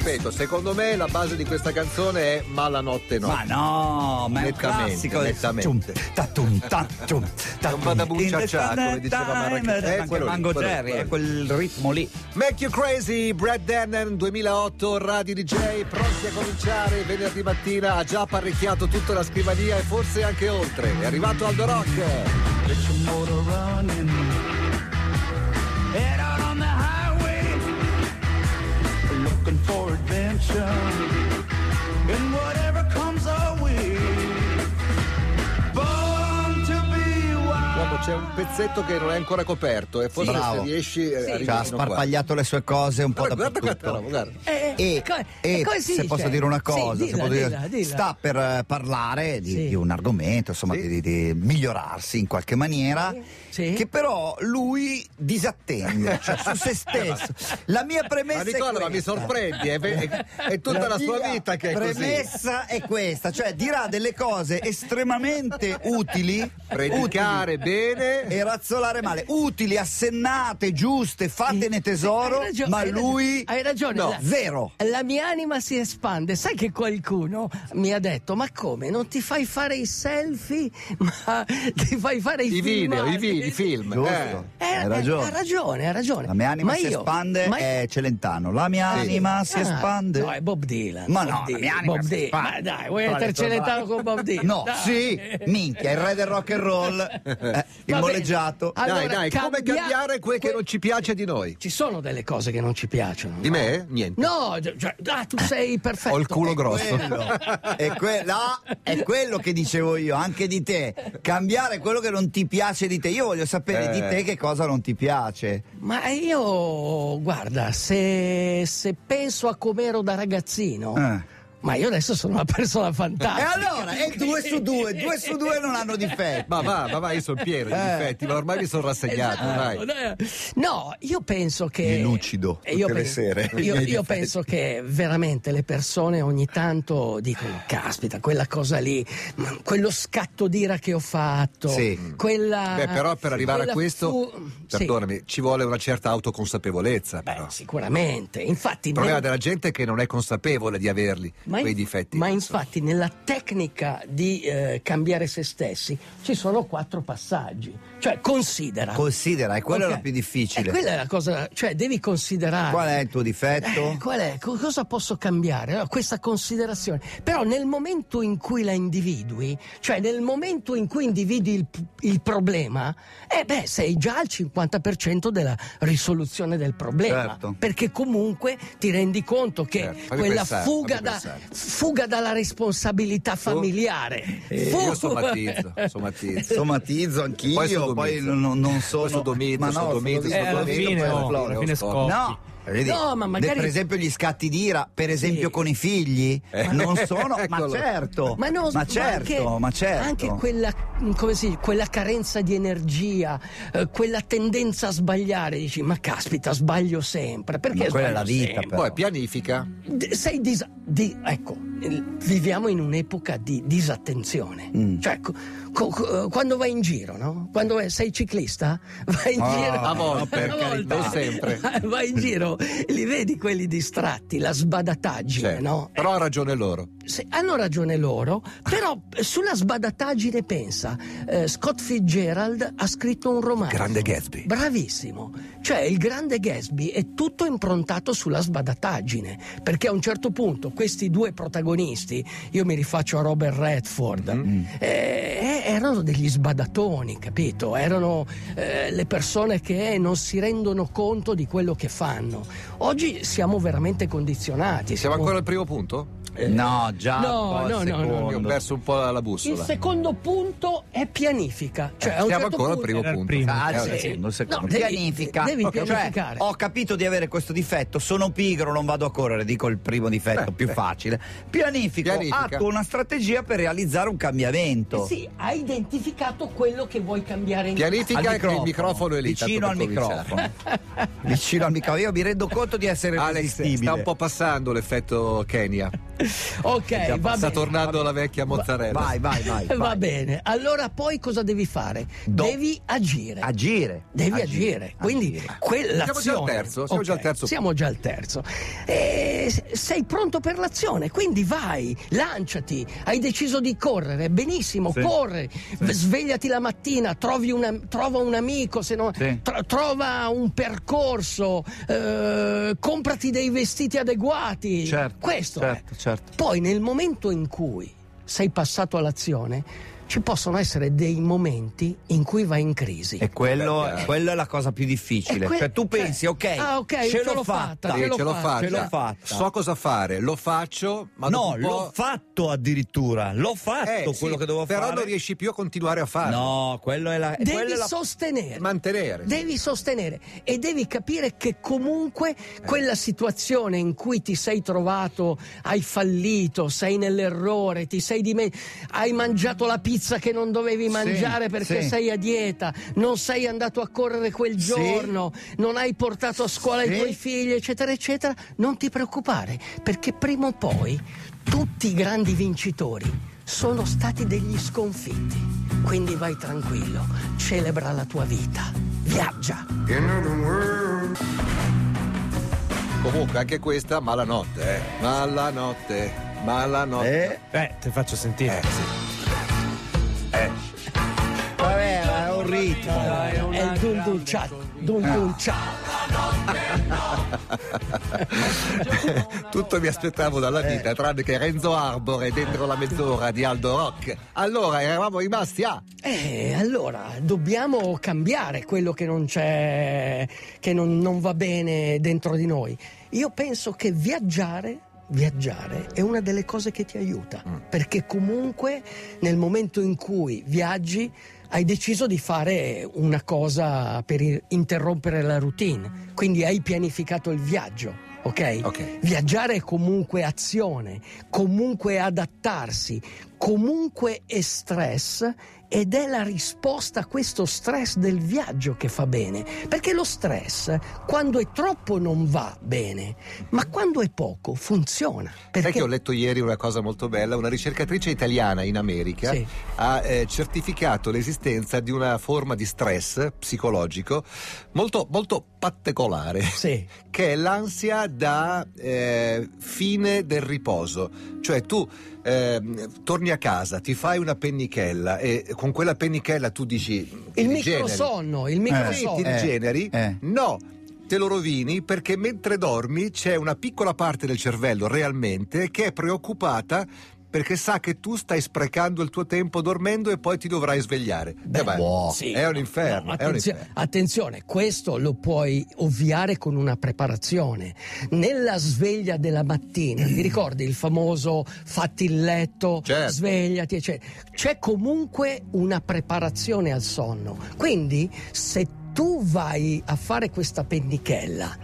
ripeto, secondo me la base di questa canzone è Ma la notte no. Ma no, ma è un classico. nettamente. Tum, tatum, ta, tum, ta, Non vada come diceva Marrakesh. Eh, quello lì, Mango lì, Jerry, è lì. quel ritmo lì. Make You Crazy, Brad Dennon 2008, Radio DJ, pronti a cominciare venerdì mattina, ha già apparecchiato tutta la scrivania e forse anche oltre. È arrivato Aldo Rock. Get your motor running. Pezzetto che non è ancora coperto e forse Bravo. se riesci eh, arrivi Cioè, ha fino qua. sparpagliato le sue cose un po' Guarda, guarda, dappertutto. guarda, guarda. Eh, E, co- e si se dice? posso dire una Sì, cosa, se dilla, dire- dilla, dilla. sta per eh, parlare di, Sì. di un argomento, insomma, Sì. di, di migliorarsi in qualche maniera, Sì. che però lui disattende, cioè su se stesso. La mia premessa Ma è Nicola, ma mi sorprendi, è, è- è tutta la, sua mia vita che è così. premessa è questa, cioè dirà delle cose estremamente utili, Predicare bene. E razzolare male, utili, assennate, giuste, fatene tesoro, Hai ragio- ma lui hai ragione no, la- zero. La mia anima si espande. Sai che qualcuno mi ha detto: Ma come? Non ti fai fare i selfie, ma ti fai fare i, I video, filmati?" i, vi- i film. Giusto. eh. Eh, Hai eh, ragione. Ha ragione, ha ragione. La mia anima Ma si io- espande ma- è Celentano. La mia Sì. anima si Ah, espande. No, è Bob Dylan. Ma Bob no, la Dylan, mia anima Bob si espande. Ma dai, vuoi tue celentano con Bob Dylan? No, Dai. sì, minchia, il re del rock and roll, eh, il Va bene. moleggiato. Allora, dai, dai, come cambia- cambiare quel che que- non ci piace di noi? Ci sono delle cose che non ci piacciono. Di no? me? Niente. No, cioè, ah, tu sei perfetto. Ho il culo grosso. Quello, è, que- no, è quello che dicevo io, anche di te. Cambiare quello che non ti piace di te. Io voglio sapere Eh. di te che cosa non ti piace. Ma io, guarda, se, se penso a com'ero da ragazzino, Eh. Ma io adesso sono una persona E fantastica. allora, è due su due, due su due non hanno difetti. Ma va, ma va, io sono pieno di Eh. difetti, ma ormai mi sono rassegnato, Esatto, dai. No, io penso che. Di lucido, Eh, io tutte le pen- sere, Io, io penso che veramente le persone ogni tanto dicono: Caspita, quella cosa lì, ma quello scatto d'ira che ho fatto. Sì. Quella. Beh, però per arrivare a questo, fu- sì. perdonami, ci vuole una certa autoconsapevolezza. Beh, Però. sicuramente. Infatti, Il problema nel- della gente è che non è consapevole di averli, Ma, quei difetti. ma infatti nella tecnica di eh, cambiare se stessi ci sono quattro passaggi. Cioè considera. Considera, e quello Ok. è la più difficile. E quella è la cosa, cioè devi considerare. Qual è il tuo difetto? Eh, qual è? Co- Cosa posso cambiare? Allora, questa considerazione. Però nel momento in cui la individui, cioè nel momento in cui individui il, il problema, eh beh, sei già al 50% della risoluzione del problema. Certo. Perché comunque ti rendi conto che Certo, quella fuga, da-. Fuga dalla responsabilità familiare. Eh, Fu- io somatizzo, somatizzo. Somatizzo anch'io, Poi poi, non, non sono. Poi sodomizzo, ma no, sodomizzo, sodomizzo, Eh, fine, esplode, alla fine scoppi. No, vedi, No, ma magari- per esempio gli scatti d'ira, per esempio Sì. con i figli, non sono, ma certo, Ma, no, ma certo, anche, ma certo. anche quella, come si dice, quella carenza di energia, eh, quella tendenza a sbagliare, dici, ma caspita, sbaglio sempre. Perché Ma quella è sbaglio la vita, sempre? però. Poi pianifica. D- sei dis- di- ecco, viviamo in un'epoca di disattenzione. Mm. Cioè, quando vai in giro, no? Quando vai- sei ciclista, vai in Ah, giro. a volte, per a carità, non sempre. Vai in giro, li vedi quelli distratti, la sbadataggine, Certo. no? Però ha ragione loro. Se- hanno ragione loro, però sulla sbadataggine pensa, eh, Scott Fitzgerald ha scritto un romanzo. Grande Gatsby. Bravissimo. Cioè il grande Gatsby è tutto improntato sulla sbadataggine, perché a un certo punto questi due protagonisti, io mi rifaccio a Robert Redford, Mm-hmm. eh, erano degli sbadatoni, capito? Erano eh, le persone che non si rendono conto di quello che fanno. Oggi siamo veramente condizionati. Siamo ancora al primo punto? No, già, No, il no, no, no, ho perso un po' la Il bussola. secondo punto è pianifica. Cioè, a un Siamo certo ancora al primo il punto. primo. Ah, il Eh, secondo, il secondo. No, devi- pianifica. devi Ok, pianificare. Cioè, ho capito di avere questo difetto, sono pigro, non vado a correre, dico il primo difetto Eh, più eh. facile. Pianifico, Pianifica. attuo una strategia per realizzare un cambiamento. Eh Sì, hai identificato quello che vuoi cambiare in Pianifica Al che il microfono è lì. vicino al microfono. vicino al microfono. Io mi rendo conto di essere Alex, sta un po' passando l'effetto Kenya. ok, va Sta bene. tornando la vecchia mozzarella. Vai, vai, vai. Va vai. bene, allora poi cosa devi fare? Do- devi agire. Agire. Devi agire, quindi Agire. quell'azione. Siamo già al terzo, siamo già al terzo. Siamo già al terzo. E sei pronto per l'azione, quindi vai, lanciati. Hai deciso di correre, benissimo, Sì. corri, svegliati la mattina, trovi una- trova un amico, se no, Sì. tro- trova un percorso, eh, comprati dei vestiti adeguati. Certo, Questo certo, è. Certo. Poi nel momento in cui sei passato all'azione, ci possono essere dei momenti in cui vai in crisi. E quello, Beh, quello è la cosa più difficile. Que- cioè tu cioè- pensi, ok, Ah, ok, ce, ce l'ho fatta. fatta, Sì, ce l'ho ce l'ho fatta. fatta. Ce l'ho fatta. So cosa fare, lo faccio, ma no, l'ho fatto addirittura. L'ho fatto Eh, quello sì, che dovevo però fare. non riesci più a continuare a farlo. No, quello è la. Devi quello è la- sostenere. Mantenere. Devi sostenere e devi capire che comunque Eh. quella situazione in cui ti sei trovato, hai fallito, sei nell'errore, ti sei dime- hai mangiato la pizza che non dovevi mangiare perché sì. sei a dieta, non sei andato a correre quel Sì. giorno, non hai portato a scuola Sì. i tuoi figli, eccetera, eccetera, non ti preoccupare perché prima o poi tutti i grandi vincitori sono stati degli sconfitti. Quindi vai tranquillo, celebra la tua vita, viaggia. Comunque anche questa, malanotte, eh. Malanotte, malanotte. Eh, Eh, ti faccio sentire. Eh, sì. Ritmo. È il dun dun cha, dun dun cha. Tutto mi aspettavo dalla vita, tranne che Renzo Arbore dentro la mezz'ora di Aldo Rock. Allora eravamo rimasti a. Eh, allora, dobbiamo cambiare quello che non c'è, che non, non va bene dentro di noi. Io penso che viaggiare, viaggiare è una delle cose che ti aiuta, perché comunque nel momento in cui viaggi hai deciso di fare una cosa per interrompere la routine, quindi hai pianificato il viaggio. Ok? Ok. Viaggiare è comunque azione, comunque adattarsi, comunque è stress ed è la risposta a questo stress del viaggio che fa bene. Perché lo stress, quando è troppo, non va bene, ma quando è poco, funziona. Sai Perché che ho letto ieri una cosa molto bella? Una ricercatrice italiana in America Sì. ha eh, certificato l'esistenza di una forma di stress psicologico molto, molto particolare. Sì. che è l'ansia da eh, fine del riposo. Cioè tu ehm, torni a casa, ti fai una pennichella e con quella pennichella tu dici... il microsonno, il Sì, microsonno. ti rigeneri? eh. No. Te lo rovini perché mentre dormi c'è una piccola parte del cervello realmente che è preoccupata perché sa che tu stai sprecando il tuo tempo dormendo e poi ti dovrai svegliare. Beh, Eh beh, boh. sì. È un inferno. No, è un attenzio- inferno. attenzione, questo lo puoi ovviare con una preparazione. Nella sveglia della mattina, ti ricordi il famoso fatti il letto, Certo. svegliati, eccetera. C'è comunque una preparazione al sonno. Quindi, se tu vai a fare questa pennichella,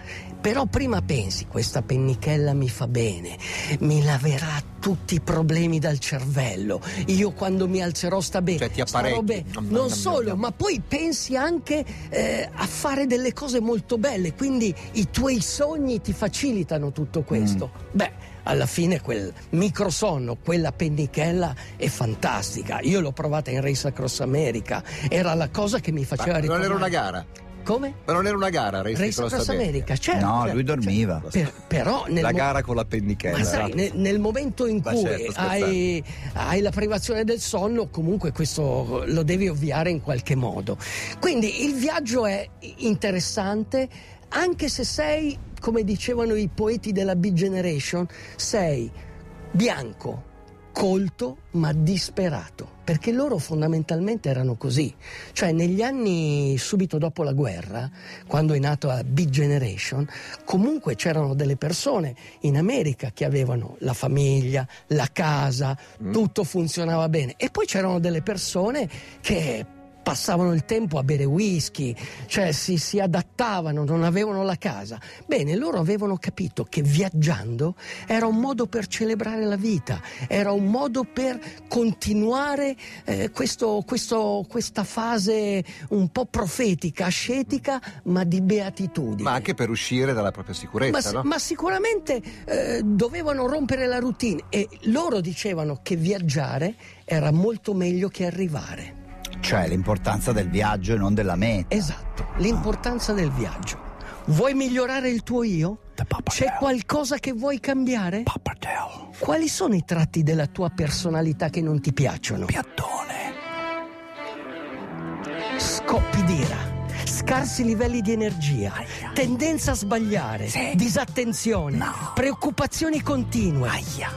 però prima pensi, questa pennichella mi fa bene, mi laverà tutti i problemi dal cervello, io quando mi alzerò sta bene. Cioè, ti apparecchi. bene. Non solo, ma poi pensi anche eh, a fare delle cose molto belle, quindi i tuoi sogni ti facilitano tutto questo. Beh, alla fine quel microsonno, quella pennichella è fantastica. Io l'ho provata in Race Across America, era la cosa che mi faceva Ma non ricordare. era una gara. Come? Ma non era una gara, Race, Race Across Across America. America, certo. No, certo, lui dormiva. Per- però nel La mo- gara con la pennichella. ma sai, nel, nel momento in cui certo, hai, hai la privazione del sonno, comunque questo lo devi ovviare in qualche modo. Quindi il viaggio è interessante, anche se sei, come dicevano i poeti della Big Generation, sei bianco, colto ma disperato, perché loro fondamentalmente erano così. Cioè negli anni subito dopo la guerra, quando è nata la Big Generation, comunque c'erano delle persone in America che avevano la famiglia, la casa, tutto funzionava bene. E poi c'erano delle persone che passavano il tempo a bere whisky, cioè si, si adattavano, non avevano la casa. Bene, loro avevano capito che viaggiando era un modo per celebrare la vita, era un modo per continuare eh, questo- questo- questa fase un po' profetica, ascetica, ma di beatitudine. Ma anche per uscire dalla propria Ma, sicurezza, si- no? ma sicuramente eh, dovevano rompere la routine e loro dicevano che viaggiare era molto meglio che arrivare. Cioè l'importanza del viaggio e non della meta. Esatto, l'importanza del viaggio. Vuoi migliorare il tuo io? C'è qualcosa che vuoi cambiare? Quali sono i tratti della tua personalità che non ti piacciono? Scoppi d'ira, scarsi livelli di energia, tendenza a sbagliare, disattenzione, preoccupazioni continue,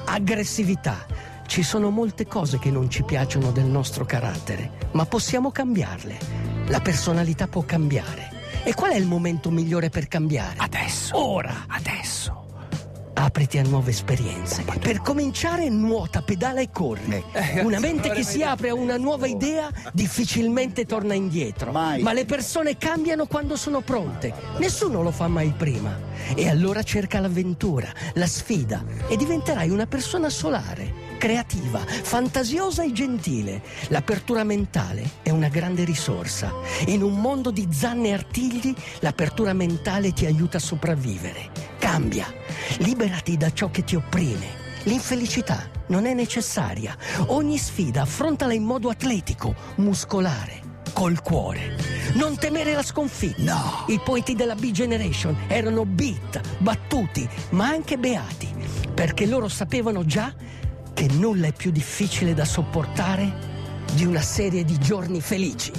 aggressività. Ci sono molte cose che non ci piacciono del nostro carattere, ma possiamo cambiarle. La personalità può cambiare. E qual è il momento migliore per cambiare? Adesso. Ora. Adesso. Apriti a nuove esperienze. Per cominciare, nuota, pedala e corri. Una mente che si apre a una nuova idea difficilmente torna indietro. Mai. Ma le persone cambiano quando sono pronte. Nessuno lo fa mai prima. E allora cerca l'avventura, la sfida e diventerai una persona solare, creativa, fantasiosa e gentile. L'apertura mentale è una grande risorsa. In un mondo di zanne e artigli, l'apertura mentale ti aiuta a sopravvivere. Cambia, liberati da ciò che ti opprime. L'infelicità non è necessaria. Ogni sfida affrontala in modo atletico, muscolare, col cuore. Non temere la sconfitta. No. I poeti della B-Generation erano beat, battuti, ma anche beati, perché loro sapevano già che nulla è più difficile da sopportare di una serie di giorni felici.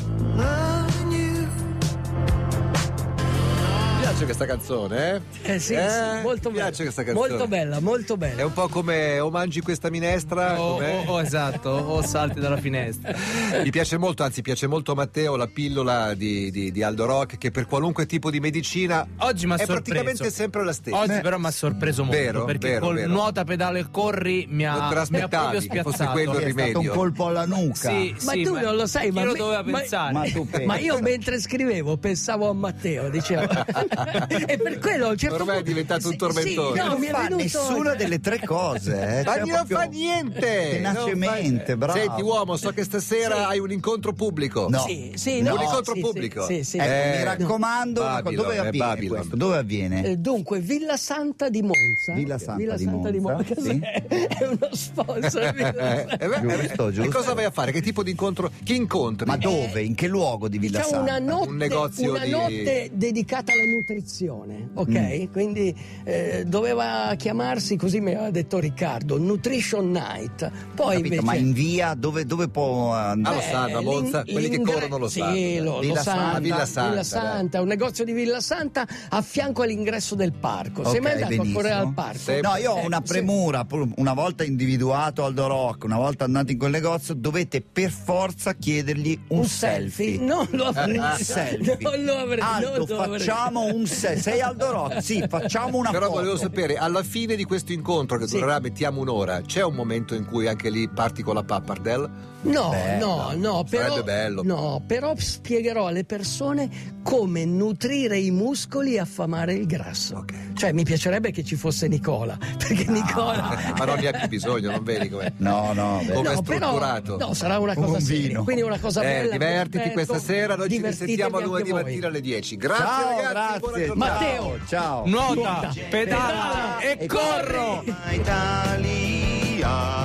Piace questa canzone, eh? Eh sì, Eh, sì, molto bella. piace questa canzone. Molto bella, molto È bella. un po' come o mangi questa minestra, O, o- o esatto, o salti dalla finestra. Mi piace molto, anzi piace molto a Matteo la pillola di, di- di Aldo Rock che per qualunque tipo di medicina Oggi è sorpreso. praticamente sempre la stessa. Oggi però mi ha sorpreso molto Vero, perché vero, col vero. nuota pedale e corri mi ha, mi ha proprio che fosse spiazzato. quello il È stato un rimedio. colpo alla nuca. Sì, Ma sì, tu non lo sai, ma lo me- doveva ma- pensare? Ma tu pensi. Ma io mentre scrivevo pensavo a Matteo, dicevo. e per quello a un certo Ormai è diventato un tormentone. Sì, no, non mi è fa venuto- nessuna delle tre cose. Eh. Ma Cioè, non fa niente! Tenacemente, bravo. Senti uomo, so che stasera Sì. hai un incontro pubblico. No. Sì, sì, No. Un incontro sì, pubblico. Sì, sì, sì. Eh, mi raccomando, una cosa, Babylon, dove è avviene Babylon. questo? Dove avviene? Eh, dunque, Villa Santa di Monza. Villa Santa di Monza, Cos'è? sì. È uno sponsor. Eh, eh, beh, Giusto, eh, giusto. E cosa vai a fare? Che tipo di incontro? Chi incontri? Ma dove? In che luogo di Villa Diciamo Santa? una notte, Un negozio una di- notte dedicata alla nutrizione, ok? Mm. Quindi eh, doveva chiamarsi, così mi aveva detto Riccardo, Nutrition Night. Poi Capito, invece... Ma in via dove, dove può Ah, andare? lo sanno, a Monza, quelli che corrono lo sì, sanno. lo, lo Villa sanno. Santa, Villa Santa, Villa Santa, un negozio di Villa Santa a fianco all'ingresso del parco. Sei Ok, mai andato benissimo. a correre al parco? Sì. No, io ho Eh, una sì. premura, pur- una volta individuato Aldo Rock, una volta andato in quel negozio, dovete per forza chiedergli un, Un selfie? Non lo avrei. Un selfie. Non lo avrei. Aldo, non lo avrei. facciamo un selfie. Sei Aldo Rock? Sì, facciamo una Però foto. volevo sapere, alla fine di questo incontro che Sì. durerà, mettiamo un'ora, c'è un momento in cui anche lì parti con la pappardelle? No, Bello. no, no, però, Sarebbe bello. no, però spiegherò alle persone come nutrire i muscoli e affamare il grasso. Ok. Cioè, mi piacerebbe che ci fosse Nicola, perché Nicola... Ma non ne ha più bisogno, non vedi com'è? No, no. Come è No, però, strutturato? no, sarà una Come cosa un seria, vino. quindi una cosa Eh, bella. divertiti perfetto, questa sera, noi ci risentiamo anche lunedì mattina alle 10. Grazie Ciao, ragazzi, buona grazie. giornata. Matteo. Ciao. Nuota, pedala e corro! Italia.